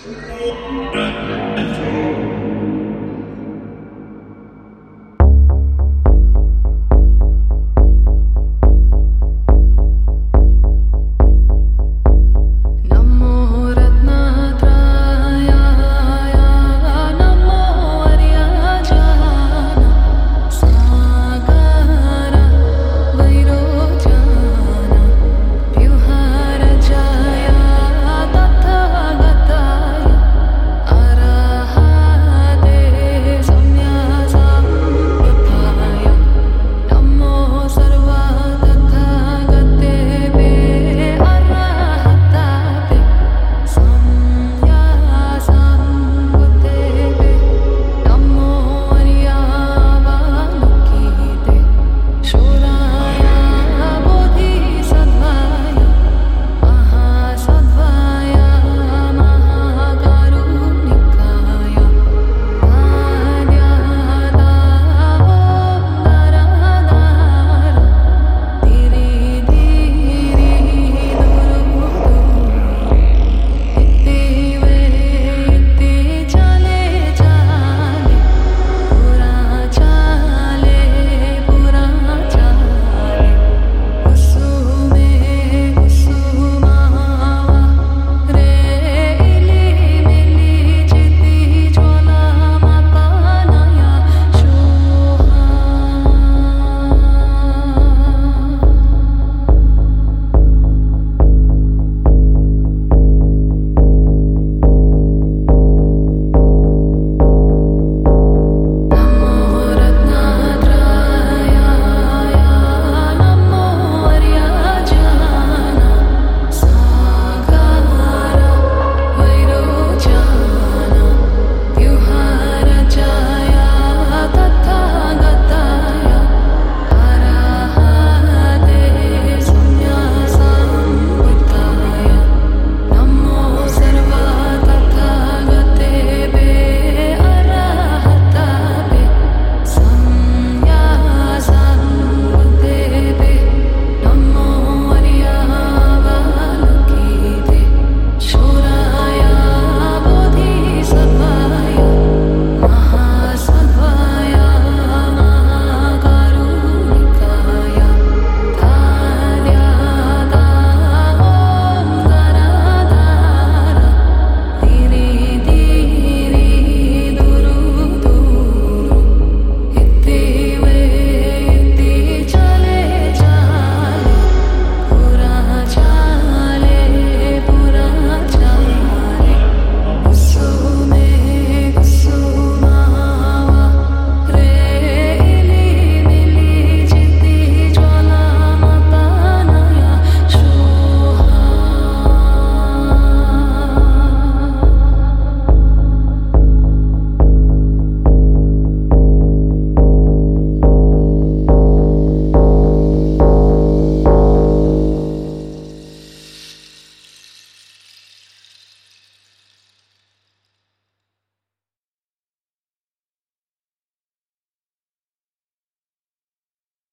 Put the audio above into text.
Oh,